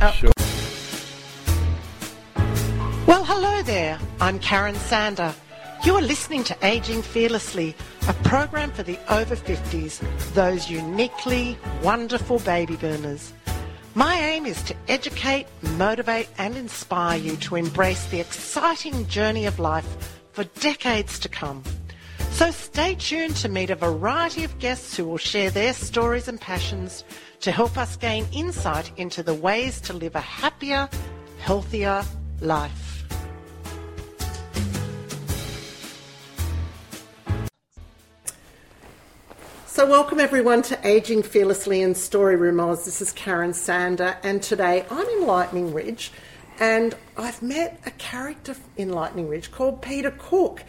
Uh, Sure. Well, hello there. I'm Karen Sander. You are listening to Aging Fearlessly, a program for the over 50s, those uniquely wonderful baby boomers. My aim is to educate, motivate, and inspire you to embrace the exciting journey of life for decades to come. So stay tuned to meet a variety of guests who will share their stories and passions to help us gain insight into the ways to live a happier, healthier life. So, welcome everyone to Aging Fearlessly in Story Room Oz. This is Karen Sander, and today I'm in Lightning Ridge, and I've met a character in Lightning Ridge called Peter Cooke.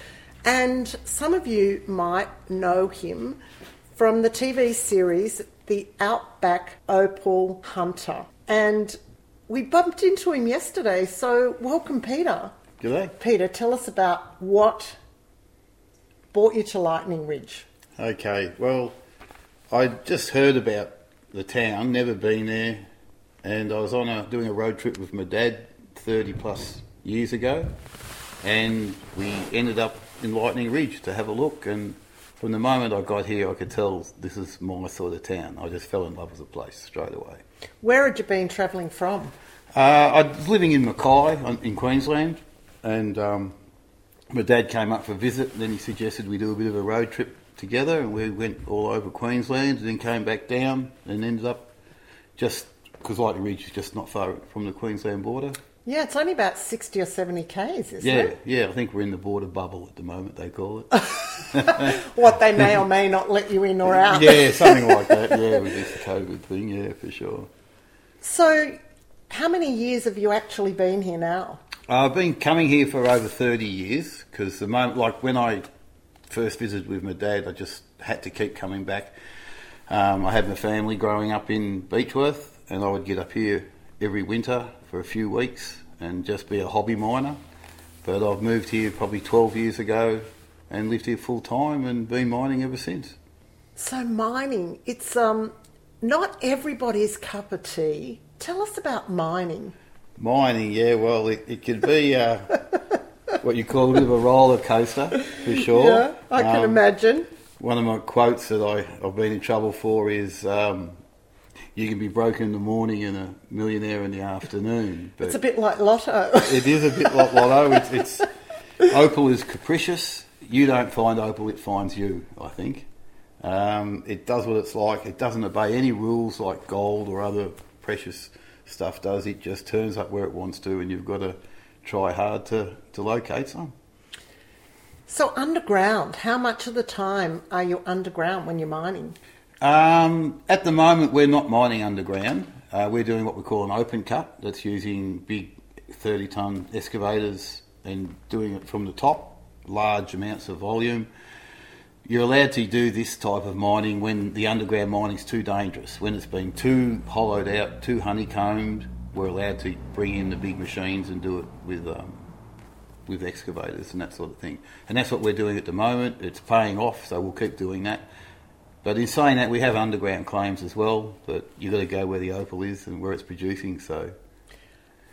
And some of you might know him from the TV series The Outback Opal Hunter. And we bumped into him yesterday, so welcome, Peter. G'day. Peter, tell us about what brought you to Lightning Ridge. Okay, well, I just heard about the town, never been there, and I was on a doing a road trip with my dad 30 plus years ago, and we ended up in Lightning Ridge to have a look. And from the moment I got here, I could tell this is my sort of town. I just fell in love with the place straight away. Where had you been travelling from? Uh, I was living in Mackay in Queensland, and um, my dad came up for a visit. And then he suggested we do a bit of a road trip together, and we went all over Queensland, and then came back down, and ended up just because Lightning Ridge is just not far from the Queensland border. Yeah, it's only about 60 or 70 k's, isn't Yeah, it? yeah. Yeah, I think we're in the border bubble at the moment. They call it. What they may or may not let you in or out. yeah, something like that. Yeah, with this COVID thing. Yeah, for sure. So, how many years have you actually been here now? I've been coming here for over 30 years because the moment, like when I first visited with my dad, I just had to keep coming back. Um, I had my family growing up in Beechworth, and I would get up here every winter for a few weeks and just be a hobby miner. But I've moved here probably 12 years ago and lived here full time and been mining ever since. So, mining, it's um, not everybody's cup of tea. Tell us about mining. Mining, yeah, well, it, it could be uh, what you call a bit of a roller coaster for sure. Yeah, I can Um, imagine. One of my quotes that I, I've been in trouble for is um, you can be broke in the morning and a millionaire in the afternoon. But It's a bit like lotto. it is a bit like Lotto. It's, it's Opal is capricious. You don't find Opal, it finds you, I think. Um, it does what it's like. It doesn't obey any rules like gold or other precious stuff does. It just turns up where it wants to, and you've got to try hard to, to locate some. so, underground, how much of the time are you underground when you're mining? Um, at the moment, we're not mining underground. Uh, we're doing what we call an open cut. That's using big 30 ton excavators and doing it from the top, large amounts of volume. You're allowed to do this type of mining when the underground mining is too dangerous. When it's been too hollowed out, too honeycombed, we're allowed to bring in the big machines and do it with um, with excavators and that sort of thing. And that's what we're doing at the moment. It's paying off, so we'll keep doing that. But in saying that, we have underground claims as well, but you've got to go where the opal is and where it's producing. So,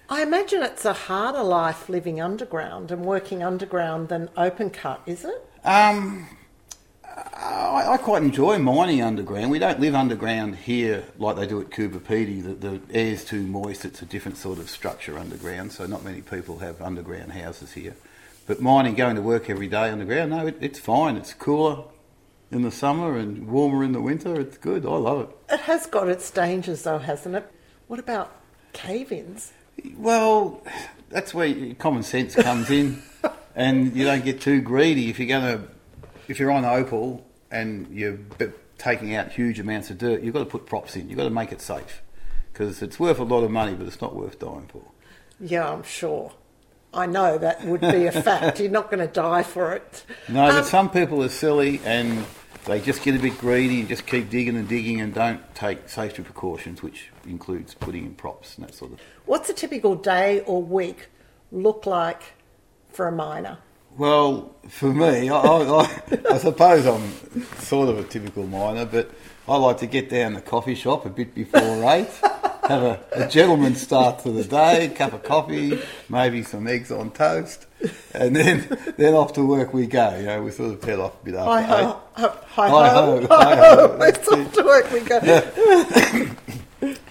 I imagine it's a harder life living underground and working underground than open cut, is it? um, I, I quite enjoy mining underground. We don't live underground here like they do at Coober Pedy. The, the air's too moist. It's a different sort of structure underground, so not many people have underground houses here. But mining, going to work every day underground, no, it, it's fine. It's cooler in the summer and warmer in the winter. It's good. I love it. It has got its dangers, though, hasn't it? What about cave ins? Well, that's where common sense comes in, and you don't get too greedy. If you're going to, if you're on opal and you're taking out huge amounts of dirt, you've got to put props in. You've got to make it safe because it's worth a lot of money, but it's not worth dying for. Yeah, I'm sure. I know that would be a fact. You're not going to die for it. No, Um, but some people are silly and they just get a bit greedy and just keep digging and digging and don't take safety precautions, which includes putting in props and that sort of. What's a typical day or week look like for a miner? Well, for me, I, I, I, I suppose I'm sort of a typical miner, but I like to get down the coffee shop a bit before eight have a, a gentleman's start to the day, cup of coffee, maybe some eggs on toast, and then then off to work we go. You know, we sort of head off a bit after Hi eight. ho, ho, hi Hi ho, ho, hi ho. ho. Let's off to work we go.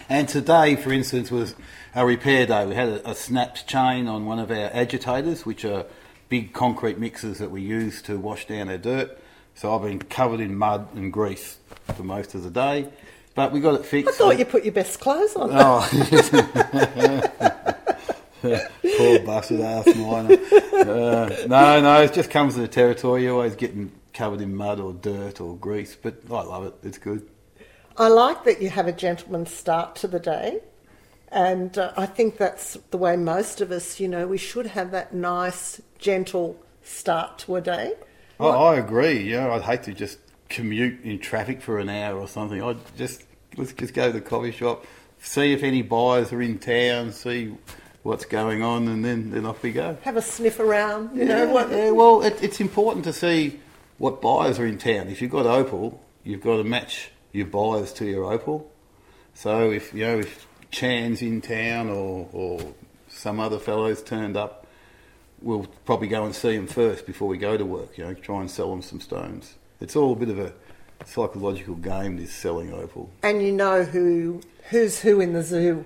And today, for instance, was a repair day. We had a, a snapped chain on one of our agitators, which are big concrete mixers that we use to wash down our dirt. So I've been covered in mud and grease for most of the day, but we got it fixed. I thought you put your best clothes on. Oh, poor busted ass miner. Uh, no, no, it just comes to the territory. You're always getting covered in mud or dirt or grease, but I love it. It's good. I like that you have a gentleman's start to the day. And uh, I think that's the way most of us, you know, we should have that nice, gentle start to a day. I, I agree. Yeah, I'd hate to just commute in traffic for an hour or something. I'd just let's just go to the coffee shop, see if any buyers are in town, see what's going on, and then, then off we go. Have a sniff around, you Yeah, know what? yeah, well, it, it's important to see what buyers are in town. If you've got Opal, you've got to match your buyers to your Opal. So if you know if Chan's in town or, or some other fellows turned up, we'll probably go and see them first before we go to work. You know, try and sell them some stones. It's all a bit of a psychological game. This selling Opal. And you know who who's who in the zoo.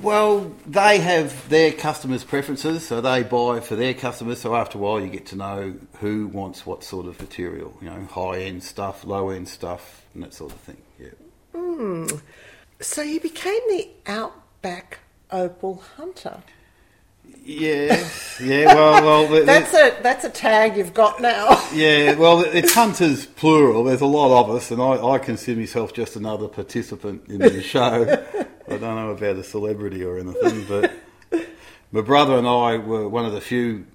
Well, they have their customers' preferences, so they buy for their customers. So after a while, you get to know who wants what sort of material. You know, high end stuff, low end stuff, and that sort of thing. Yeah. Hmm. So you became the outback opal hunter. Yeah, yeah. Well, well, the- That's a that's a tag you've got now. yeah. Well, it's hunters plural. There's a lot of us, and I, I consider myself just another participant in the show. I don't know about a celebrity or anything, but my brother and I were one of the few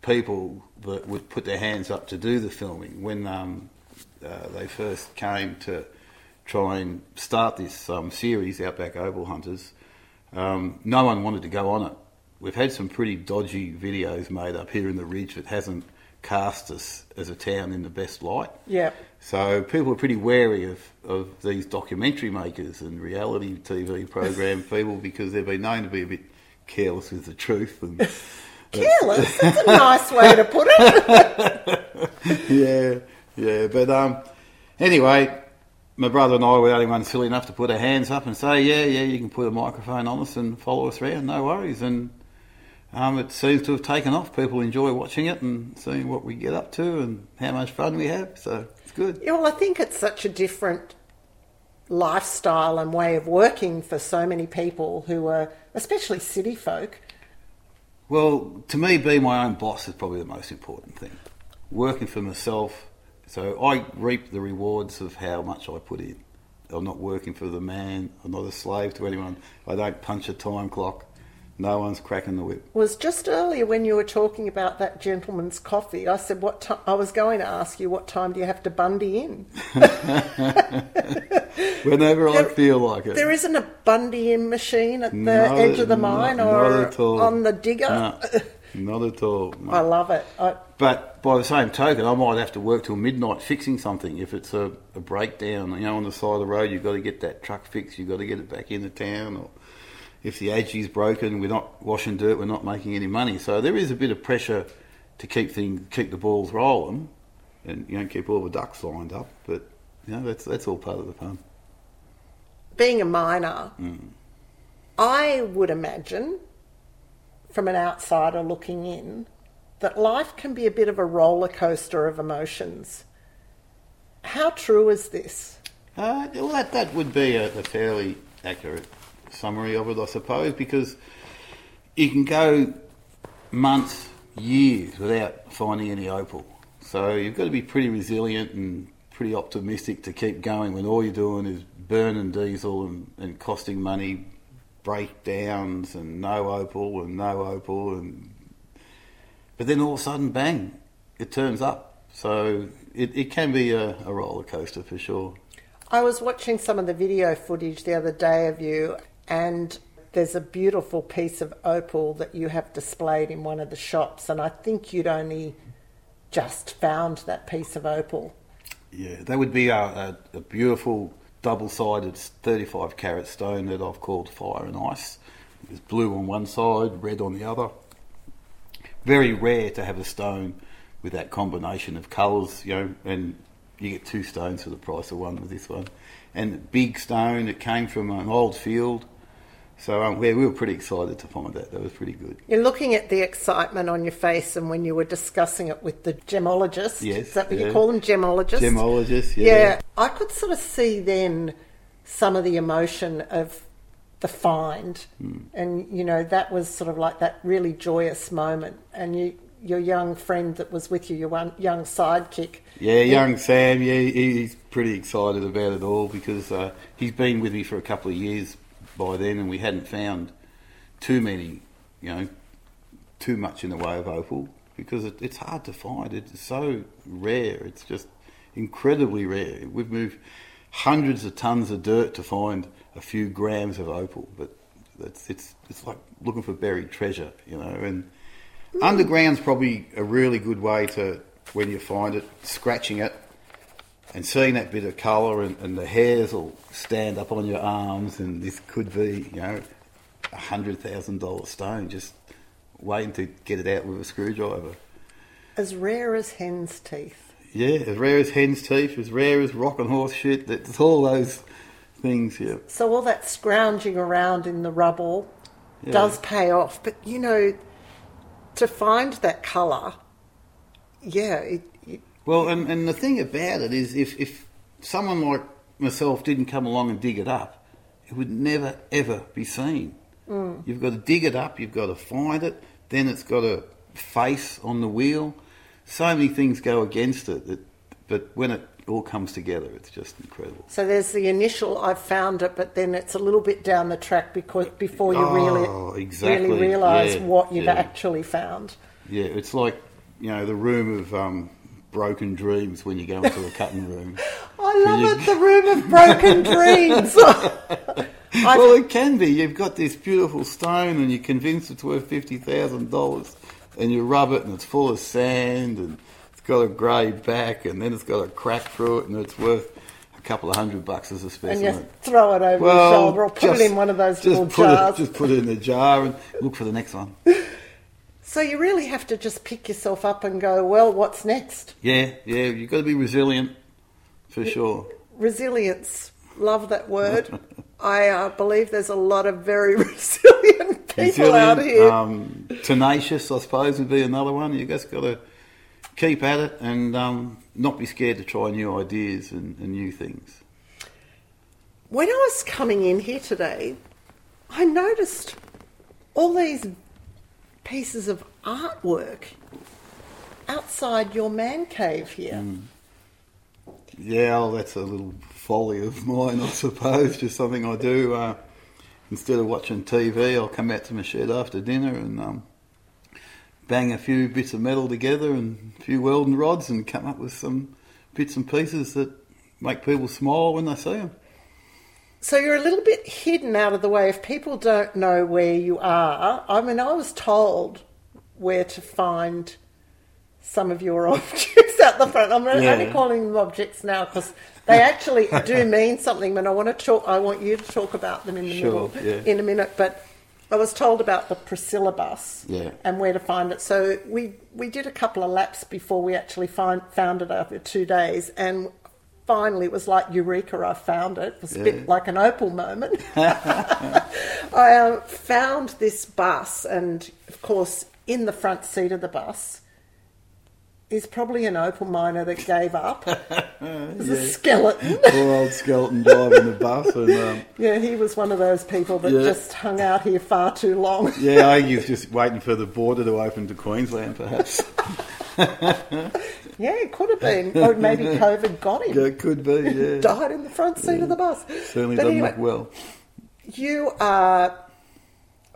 people that would put their hands up to do the filming when um, uh, they first came to try and start this um, series, Outback Opal Hunters. Um, no one wanted to go on it. We've had some pretty dodgy videos made up here in the Ridge that hasn't cast us as a town in the best light. yeah. So people are pretty wary of, of these documentary makers and reality TV program people because they've been known to be a bit careless with the truth. And Careless. That's a nice way to put it. yeah, yeah. But um, anyway, my brother and I were the only ones silly enough to put our hands up and say, yeah, yeah, you can put a microphone on us and follow us around, no worries. And um, it seems to have taken off. People enjoy watching it and seeing what we get up to and how much fun we have. So it's good. Yeah, well, I think it's such a different lifestyle and way of working for so many people who are, especially city folk. Well, to me, being my own boss is probably the most important thing. Working for myself, so I reap the rewards of how much I put in. I'm not working for the man. I'm not a slave to anyone. I don't punch a time clock. No one's cracking the whip. Was just earlier when you were talking about that gentleman's coffee. I said, "What time?" I was going to ask you, "What time do you have to Bundy in?" Whenever I feel like it. There isn't a Bundy in machine at the Not- edge of the mine not or all. on the digger. No, not at all. no. I love it. I, But by the same token, I might have to work till midnight fixing something. If it's a, a breakdown, you know, on the side of the road, you've got to get that truck fixed. You've got to get it back into town. Or if the AG's broken, we're not washing dirt. We're not making any money. So there is a bit of pressure to keep things, keep the balls rolling, and you know, keep all the ducks lined up. But you know, that's that's all part of the fun. being a miner, Mm. I would imagine, from an outsider looking in, that life can be a bit of a roller coaster of emotions. How true is this? Uh, well, that, that would be a, a fairly accurate summary of it, I suppose, because you can go months, years without finding any opal. So you've got to be pretty resilient and pretty optimistic to keep going when all you're doing is burning diesel and, and costing money, breakdowns and no opal and no opal and but then all of a sudden bang it turns up so it, it can be a, a roller coaster for sure I was watching some of the video footage the other day of you, and there's a beautiful piece of opal that you have displayed in one of the shops, and I think you'd only just found that piece of opal. Yeah, that would be a, a, a beautiful double-sided 35 carat stone that I've called Fire and Ice. It's blue on one side, red on the other. Very rare to have a stone with that combination of colours, you know, and you get two stones for the price of one with this one. And big stone it came from an old field. So um, we, we were pretty excited to find that. That was pretty good. You're looking at the excitement on your face, and when you were discussing it with the gemologist, Yes, is that what yeah. you call them, gemologists? Gemologist, yeah. Yeah, I could sort of see then some of the emotion of the find, Hmm. and you know that was sort of like that really joyous moment. And you, your young friend that was with you, your one young sidekick, Yeah, young Sam, yeah, he- he's pretty excited about it all because uh, he's been with me for a couple of years by then, and we hadn't found too many, you know, too much in the way of opal because it, it's hard to find. It's so rare. It's just incredibly rare. We've moved hundreds of tons of dirt to find a few grams of opal, but it's it's it's like looking for buried treasure, you know. And hmm. underground's probably a really good way to when you find it, scratching it and seeing that bit of colour and, and the hairs will stand up on your arms and this could be, you know, a hundred thousand dollar stone just waiting to get it out with a screwdriver. as rare as hen's teeth. Yeah, as rare as hen's teeth, as rare as rock and horse shit. That's all those things. Yeah, So all that scrounging around in the rubble Yeah. does pay off. But you know, to find that colour, yeah, it, Well, and, and the thing about it is, if, if someone like myself didn't come along and dig it up, it would never ever be seen. Mm. You've got to dig it up, you've got to find it, then it's got a face on the wheel. So many things go against it, that, but when it all comes together, it's just incredible. so there's the initial I've found it, but then it's a little bit down the track because before you Oh, really exactly, really realise yeah, what you've yeah. actually found. Yeah, it's like you know the room of um, broken dreams when you go into a cutting room. I love you- it, the room of broken dreams. Well, it can be. You've got this beautiful stone, and you're convinced it's worth fifty thousand dollars, and you rub it, and it's full of sand, and it's got a grey back, and then it's got a crack through it, and it's worth a couple of hundred bucks as a specimen. and you throw it over your shoulder or put just- it in one of those little jars. It, just put it in a jar and look for the next one. So you really have to just pick yourself up and go, well, what's next? Yeah, yeah. You've got to be resilient, for sure. Resilience. Love that word. I uh, believe there's a lot of very resilient people out here. Um, tenacious, I suppose, would be another one. You just got to keep at it and um, not be scared to try new ideas and, and new things. when I was coming in here today, I noticed all these pieces of artwork outside your man cave here. Mm. Yeah, well, that's a little folly of mine, I suppose. Just something I do. Uh, instead of watching TV, I'll come out to my shed after dinner and um, bang a few bits of metal together and a few welding rods and come up with some bits and pieces that make people smile when they see them. So you're a little bit hidden out of the way. If people don't know where you are, I mean, I was told where to find some of your objects out the front. I'm only calling them objects now because they actually do mean something. But I want to talk. I want you to talk about them in the Sure, middle yeah. in a minute. But I was told about the Priscilla bus Yeah. and where to find it. So we we did a couple of laps before we actually find, found it after two days, and finally it was like eureka! I found it. It was a Yeah. bit like an opal moment. I uh, found this bus, and of course, in the front seat of the bus is probably an opal miner that gave up. It's a skeleton. Poor old skeleton driving the bus. And, um, Yeah, he was one of those people that Yeah. just hung out here far too long. yeah, I think he was just waiting for the border to open to Queensland, perhaps. Yeah, it could have been. Or maybe COVID got him. yeah, it could be, yeah. Died in the front seat of the bus. Certainly But doesn't anyway, look well. You are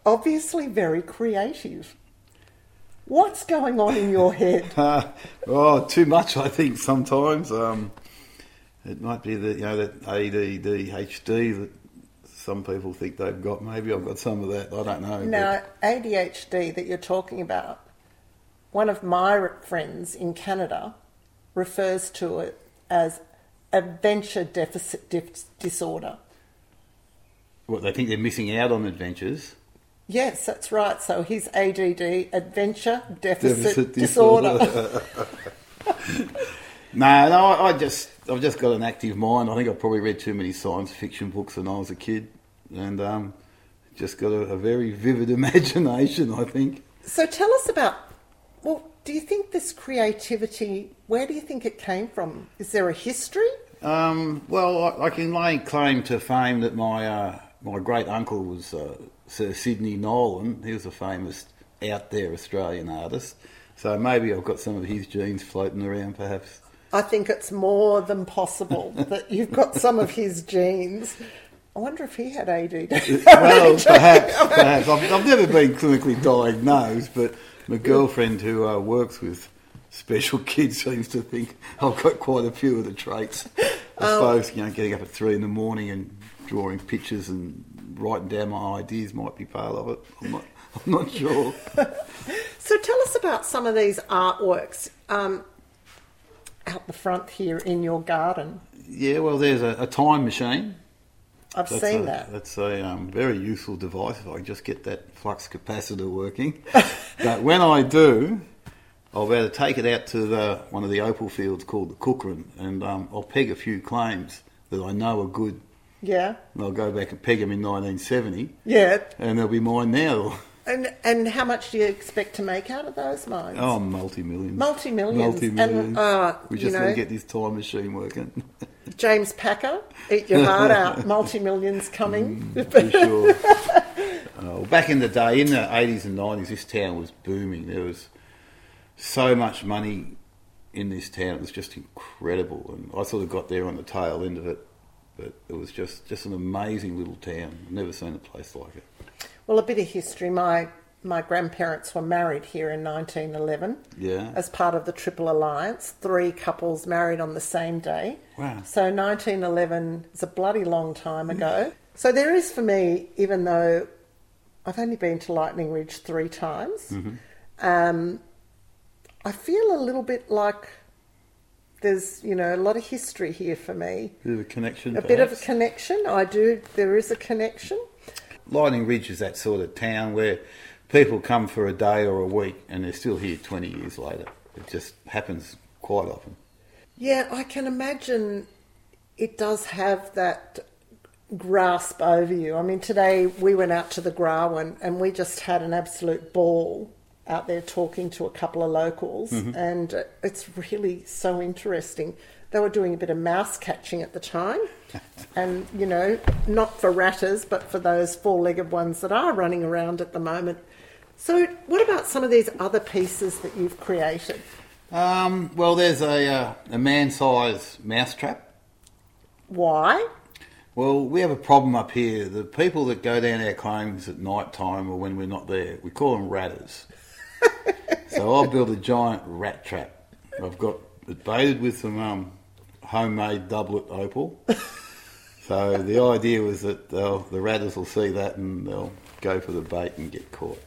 obviously very creative. What's going on in your head? oh, too much, I think, sometimes. Um, it might be that, you know, that ADD, HD that some people think they've got. Maybe I've got some of that. I don't know. Now, ADHD that you're talking about, one of my friends in Canada refers to it as adventure deficit dif- disorder. What they think they're missing out on adventures. Yes, that's right. So he's ADD, adventure deficit, Deficit disorder. disorder. No, no, I, I just I've just got an active mind. I think I probably read too many science fiction books when I was a kid, and um, just got a, a very vivid imagination. I think. so tell us about. Well, do you think this creativity? Where do you think it came from? Is there a history? Um, well, I, I can lay claim to fame that my uh, my great uncle was uh, Sir Sidney Nolan. He was a famous out there Australian artist. So maybe I've got some of his genes floating around, perhaps. I think it's more than possible that you've got some of his genes. I wonder if he had ADD. Well, perhaps, perhaps. I've, I've never been clinically diagnosed, but my girlfriend who uh, works with special kids seems to think I've got quite a few of the traits. I suppose, you know, getting up at three in the morning and drawing pictures and writing down my ideas might be part of it. I'm not, I'm not sure. So tell us about some of these artworks um, out the front here in your garden. Yeah, well, there's a, a time machine. I've That's seen a, that. That's a um, very useful device if I just get that flux capacitor working. but when I do, I'll be able to take it out to the, one of the opal fields called the Coocoran and um, I'll peg a few claims that I know are good. Yeah, And I'll go back and peg them in 1970 yeah. and they'll be mine now. And and how much do you expect to make out of those mines? Oh, multi-millions. Multi-millions. Multi-millions. And, uh, we just want to get this time machine working. James Packer, eat your heart out. Multi millions coming. for sure. Oh, back in the day, in the 80s and 90s, this town was booming. There was so much money in this town. It was just incredible. And I sort of got there on the tail end of it. But it was just, just an amazing little town. I've never seen a place like it. well, a bit of history. My my grandparents were married here in 1911 Yeah. as part of the Triple Alliance. Three couples married on the same day. Wow. So 1911 is a bloody long time ago. So there is for me, even though I've only been to Lightning Ridge three times, um, I feel a little bit like there's you know a lot of history here for me. Bit of a connection. A bit of a connection. I do. There is a connection. Lightning Ridge is that sort of town where people come for a day or a week and they're still here 20 years later. It just happens quite often. Yeah, I can imagine it does have that grasp over you. I mean, today we went out to the Grawin and we just had an absolute ball out there talking to a couple of locals, and uh, it's really so interesting. They were doing a bit of mouse catching at the time, and you know, not for ratters, but for those four legged ones that are running around at the moment. So, what about some of these other pieces that you've created? Um, well, there's a, uh, a man-sized mousetrap. Why? Well, we have a problem up here. The people that go down our claims at night time or when we're not there, we call them ratters. So I'll build a giant rat trap. I've got it baited with some um, homemade doublet opal. so the idea was that the ratters will see that and they'll go for the bait and get caught.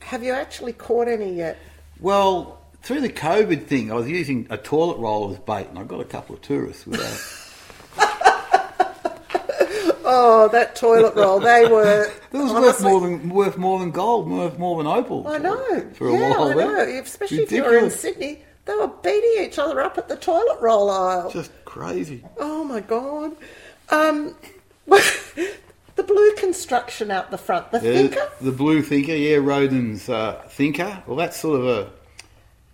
Have you actually caught any yet? Well, through the COVID thing, I was using a toilet roll as bait, and I got a couple of tourists with that. Oh, that toilet roll. They were. It was worth honestly- more than worth more than gold, worth more than opal. I know. For a yeah, while, I there. know. Especially if you were in Ridiculous. Sydney, they were beating each other up at the toilet roll aisle. Just crazy. Oh my god. Um, the blue construction out the front, the Yeah, thinker. the blue thinker, yeah, Rodin's uh, thinker. Well, that's sort of a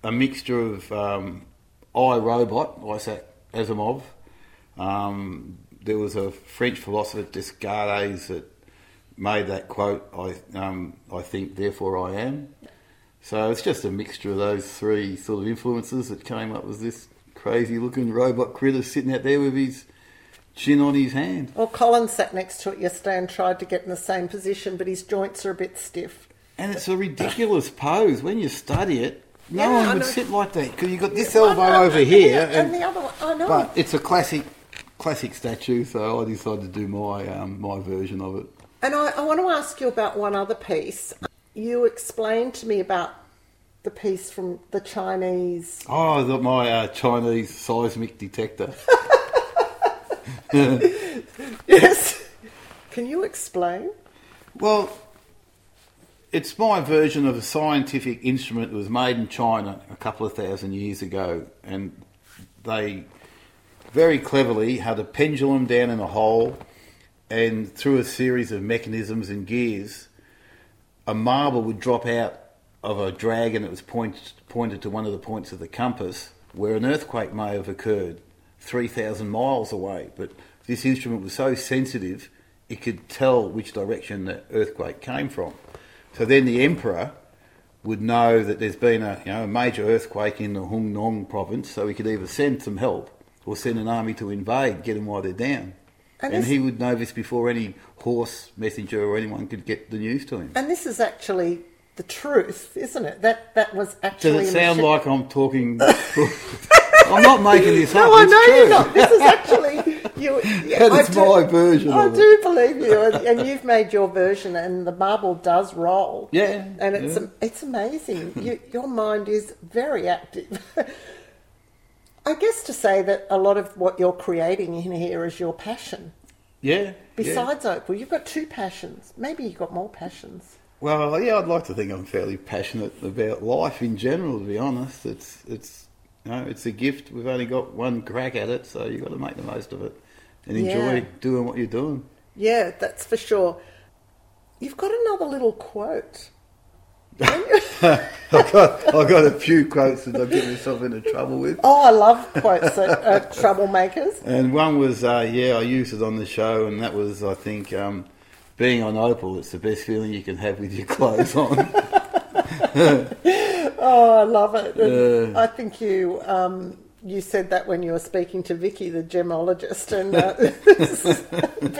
a mixture of um, iRobot, Isaac Asimov. Um, there was a French philosopher, Descartes, that made that quote. I um, I think, therefore I am. So it's just a mixture of those three sort of influences that came up with this crazy looking robot critter sitting out there with his chin on his hand. Well, Colin sat next to it yesterday and tried to get in the same position, but his joints are a bit stiff. And it's a ridiculous pose. When you study it, no Yeah, one I would know. sit like that because you've got this elbow over here. the- and the other one- I know. But it's a classic, classic statue. So I decided to do my um, my version of it. And I, I want to ask you about one other piece. You explained to me about the piece from the Chinese. Oh, the, my uh, Chinese seismic detector. Yes. Can you explain? Well, it's my version of a scientific instrument that was made in China a couple of thousand years ago, and they very cleverly had a pendulum down in a hole, and through a series of mechanisms and gears, a marble would drop out of a dragon that was point, pointed to one of the points of the compass where an earthquake may have occurred 3,000 miles away. But this instrument was so sensitive, it could tell which direction the earthquake came from. So then the emperor would know that there's been a, you know, a major earthquake in the Hungnong province, so he could either send some help or send an army to invade, get them while they're down. And And, this- he would know this before any horse messenger or anyone could get the news to him. And this is actually the truth, isn't it? That that was actually. Does it sound like I'm talking? I'm not making this up. No, I know true. you're not. This is actually you. That I is do- my version I of it. do believe you, and, and you've made your version, and the marble does roll. Yeah, and it's yeah. it's amazing. you, your mind is very active. I guess to say that a lot of what you're creating in here is your passion. Yeah. yeah. Besides Opal, you've got two passions. Maybe you've got more passions. Well, yeah, I'd like to think I'm fairly passionate about life in general. To be honest, it's it's you know it's a gift. We've only got one crack at it, so you've got to make the most of it and enjoy Yeah. doing what you're doing. Yeah, that's for sure. You've got another little quote. I've got I've got a few quotes that I get myself into trouble with. Oh, I love quotes that are troublemakers. And one was, uh, yeah, I used it on the show, and that was, I think, um, being on Opal, it's the best feeling you can have with your clothes on. Oh, I love it. Uh. I think you um, you said that when you were speaking to Vicky, the gemologist, and uh,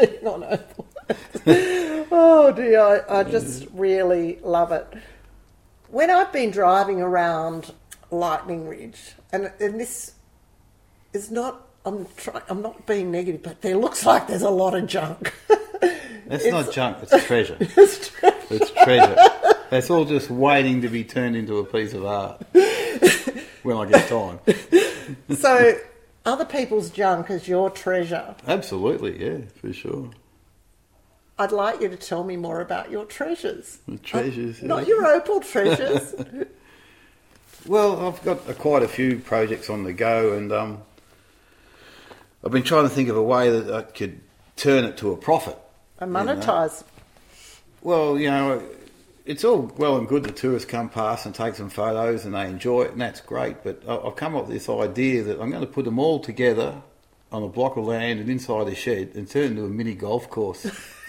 being on Opal. oh dear, I, I just really love it. When I've been driving around Lightning Ridge, and, and this is not. I'm try, I'm not being negative, but there looks like there's a lot of junk. That's not junk, it's treasure. It's treasure. It's treasure. That's all just waiting to be turned into a piece of art when I get time. so, other people's junk is your treasure. Absolutely, yeah, for sure. I'd like you to tell me more about your treasures. The treasures. yeah. Not your opal treasures. Well, I've got uh, quite a few projects on the go, and um, I've been trying to think of a way that I could turn it to a profit. and you know. monetize. Well, you know, it's all well and good that tourists come past and take some photos and they enjoy it, and that's great. But I- I've come up with this idea that I'm going to put them all together on a block of land and inside a shed and turn it into a mini golf course.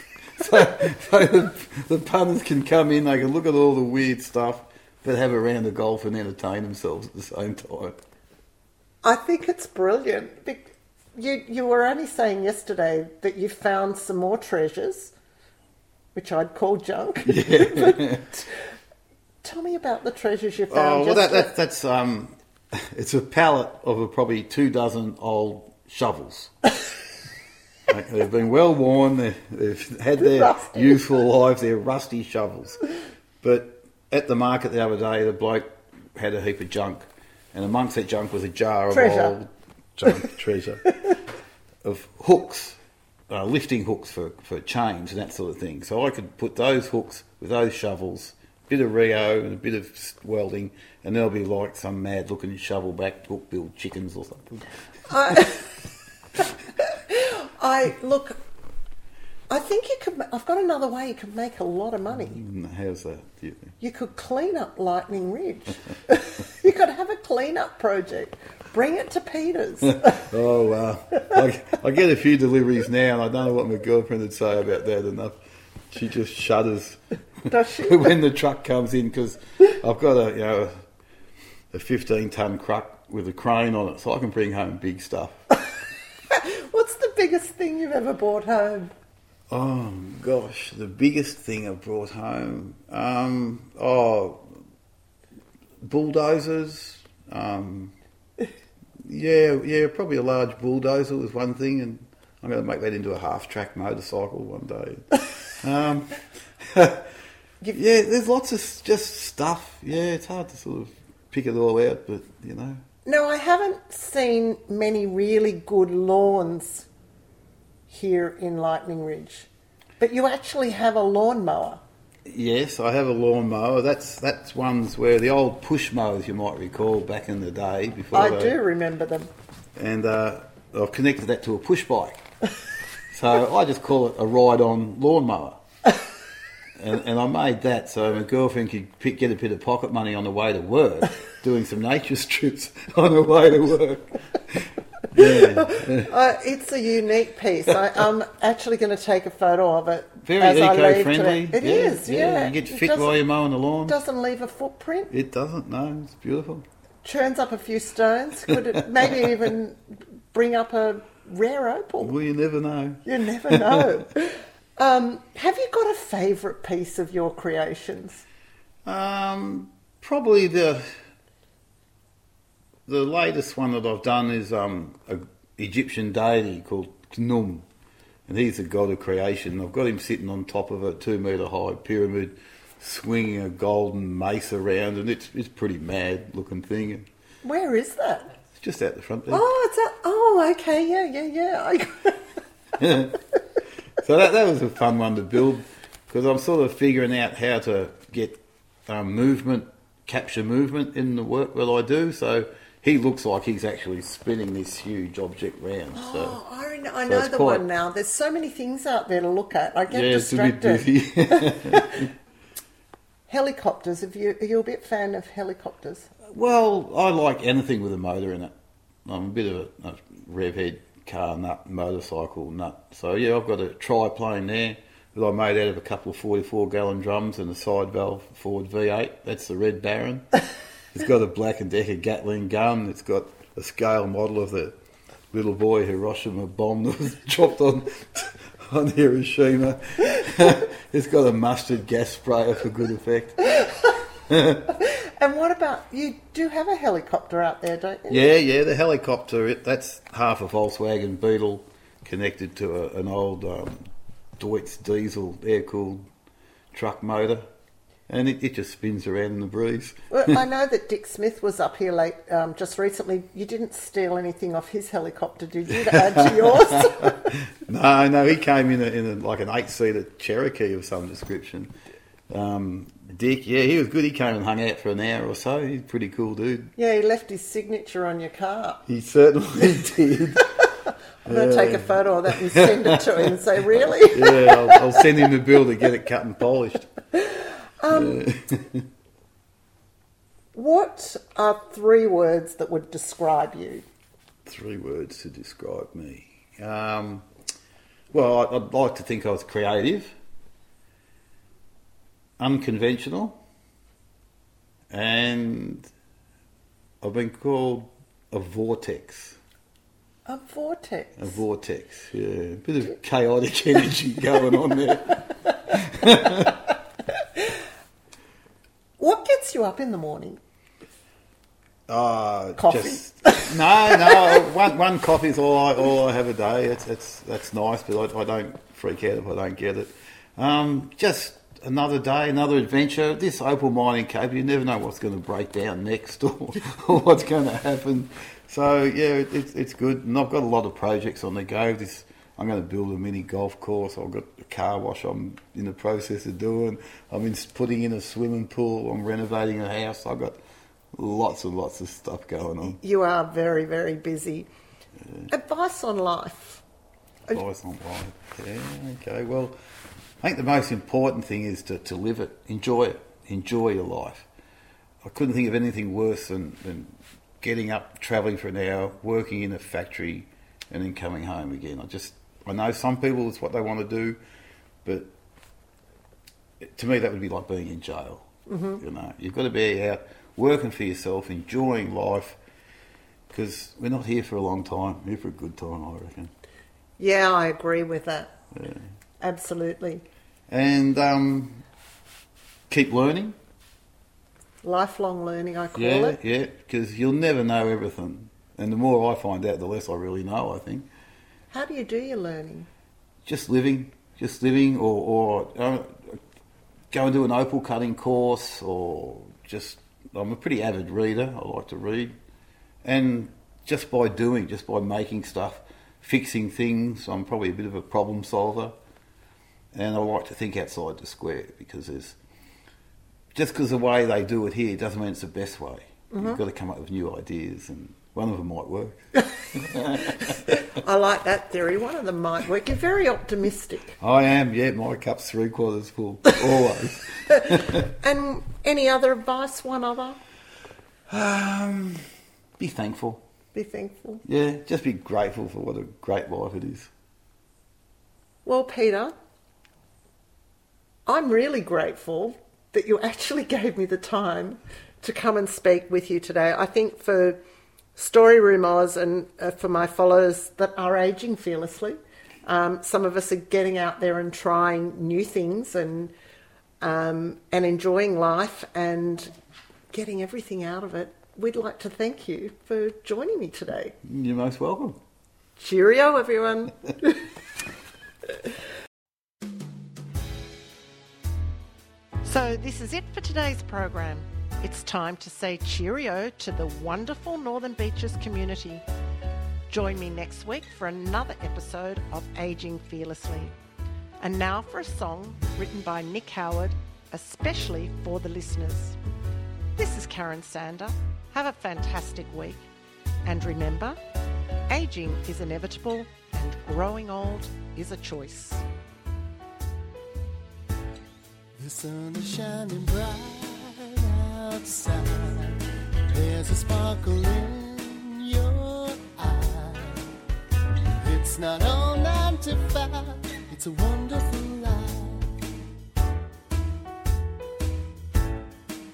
so so the, the punters can come in, they can look at all the weird stuff, but have a round of golf and entertain themselves at the same time. I think it's brilliant. You you were only saying yesterday that you found some more treasures, which I'd call junk. But tell me about the treasures you found. Oh well, that, that that's um, it's a pallet of a, probably two dozen old shovels. They've been well worn. They've, they've had their Rusty. useful lives. They're rusty shovels. But at the market the other day, the bloke had a heap of junk, and amongst that junk was a jar of Treasure. old junk treasure of hooks, uh, lifting hooks for, for chains and that sort of thing. So I could put those hooks with those shovels, a bit of reo and a bit of welding, and they'll be like some mad looking shovel back hook billed chickens or something. I look. I think you could. I've got another way you could make a lot of money. Mm, How's that? Do you think? You could clean up Lightning Ridge. you could have a clean up project. Bring it to Peters. Oh wow! I, I get a few deliveries now, and I don't know what my girlfriend would say about that enough. She just shudders Does she? when the truck comes in because I've got a you know a 15 ton truck with a crane on it, so I can bring home big stuff. Biggest thing you've ever brought home? Oh gosh, the biggest thing I've brought home, um, oh, bulldozers. Um, yeah, yeah, probably a large bulldozer was one thing, and I'm going to make that into a half-track motorcycle one day. um, Yeah, there's lots of just stuff. Yeah, it's hard to sort of pick it all out, but you know. Now, I haven't seen many really good lawns here in Lightning Ridge, but you actually have a lawnmower. Yes, I have a lawnmower. That's that's ones where the old push mowers you might recall back in the day before. I they- do remember them. and uh, I've connected that to a push bike. so I just call it a ride-on lawnmower. and, and I made that so my girlfriend could pick, get a bit of pocket money on the way to work, doing some nature strips on the way to work. Yeah, Uh, it's a unique piece. I, I'm actually going to take a photo of it. very as I leave eco-friendly. today. It yeah, is, yeah. You get It fit while you're mowing the lawn. Doesn't leave a footprint. It doesn't. No, it's beautiful. Churns up a few stones. Could it maybe even bring up a rare opal? Well, you never know. You never know. um, have you got a favourite piece of your creations? Um, probably the the latest one that I've done is um, a Egyptian deity called Khnum, and he's the god of creation. I've got him sitting on top of a two metre high pyramid, swinging a golden mace around, and it's it's pretty mad looking thing. Where is that? It's just out the front there. Oh, it's a. Oh, okay. Yeah, yeah, yeah. I, So that, that was a fun one to build because I'm sort of figuring out how to get um, movement, capture movement in the work that I do. So he looks like he's actually spinning this huge object round. So oh, I, kn- I So know the quite- one now. There's so many things out there to look at. I get yeah, it's a bit distracted. busy. Helicopters. Have you? Are you a bit fan of helicopters? well, I like anything with a motor in it. I'm a bit of a, a rev head car nut, motorcycle nut. So yeah, I've got a triplane there that I made out of a couple of 44 gallon drums and a side valve Ford V8. That's the Red Baron. it's got a Black and Decker Gatling gun. It's got a scale model of the little boy Hiroshima bomb that was dropped on on Hiroshima. it's got a mustard gas sprayer for good effect. And what about you? Do have a helicopter out there, don't you? Yeah, yeah, the helicopter, it, that's half a Volkswagen Beetle connected to a, an old um, Deutz diesel air cooled truck motor. And it, it just spins around in the breeze. Well, I know that Dick Smith was up here late um, just recently. You didn't steal anything off his helicopter, did you, to add to yours? No, no, he came in, a, in a, like an eight seater Cherokee of some description. Um, Dick, yeah, he was good. He came and hung out for an hour or so. He's a pretty cool dude. yeah, he left his signature on your car. He certainly did. I'm going to take a photo of that and send it to him and say, really? Yeah, I'll, I'll send him the bill to get it cut and polished. What are three words that would describe you? Three words to describe me. Um, well, I'd like to think I was creative, unconventional, and I've been called a vortex. A vortex. A vortex, yeah. A bit of chaotic energy going on there. What gets you up in the morning? Uh, Coffee? Just, no, no. One, one coffee is all I, all I have a day. That's that's that's nice, but I, I don't freak out if I don't get it. Um, just another day, another adventure. This opal mining cave, you never know what's going to break down next or, or what's going to happen. So yeah, it, it's it's good, and I've got a lot of projects on the go. This. I'm going to build a mini golf course. I've got a car wash I'm in the process of doing. I'm in, putting in a swimming pool. I'm renovating a house. I've got lots and lots of stuff going on. You are very, very busy. Advice on life. Advice on life. Yeah, okay. Well, I think the most important thing is to, to live it, enjoy it, enjoy your life. I couldn't think of anything worse than, than getting up, travelling for an hour, working in a factory, and then coming home again. I just, I know some people it's what they want to do, but to me that would be like being in jail. Mm-hmm. You know, you've got to be out working for yourself, enjoying life, because we're not here for a long time. We're here for a good time, I reckon. Yeah, I agree with that. Yeah. Absolutely. and um, keep learning. Lifelong learning, I call Yeah, it. yeah, because you'll never know everything, and the more I find out, the less I really know. I think How do you do your learning? just living, just living, or, or uh, go and do an opal cutting course, or just I'm a pretty avid reader. I like to read, and just by doing, just by making stuff, fixing things, I'm probably a bit of a problem solver, and I like to think outside the square because there's just because the way they do it here doesn't mean it's the best way. Mm-hmm. You've got to come up with new ideas, and one of them might work. I like that theory. One of them might work. You're very optimistic. I am, yeah. My cup's three quarters full, always. And any other advice? One other? um, be thankful. Be thankful. Yeah, just be grateful for what a great life it is. Well, Peter, I'm really grateful that you actually gave me the time to come and speak with you today. I think for Story Room Oz and uh, for my followers that are aging fearlessly, um, some of us are getting out there and trying new things and um, and enjoying life and getting everything out of it. We'd like to thank you for joining me today. You're most welcome. Cheerio, everyone. so, this is it for today's program. It's time to say cheerio to the wonderful Northern Beaches community. Join me next week for another episode of Aging Fearlessly. And now for a song written by Nick Howard, especially for the listeners. This is Karen Sander. Have a fantastic week. And remember, aging is inevitable and growing old is a choice. The sun is shining bright There's a sparkle in your eye. It's not all nine to five, it's a wonderful life.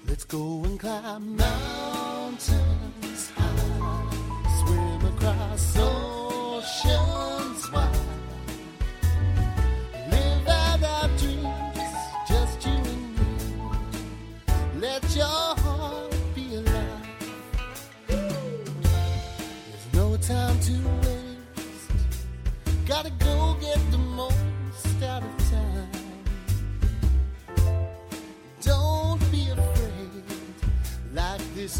Let's go and climb mountains high, swim across oceans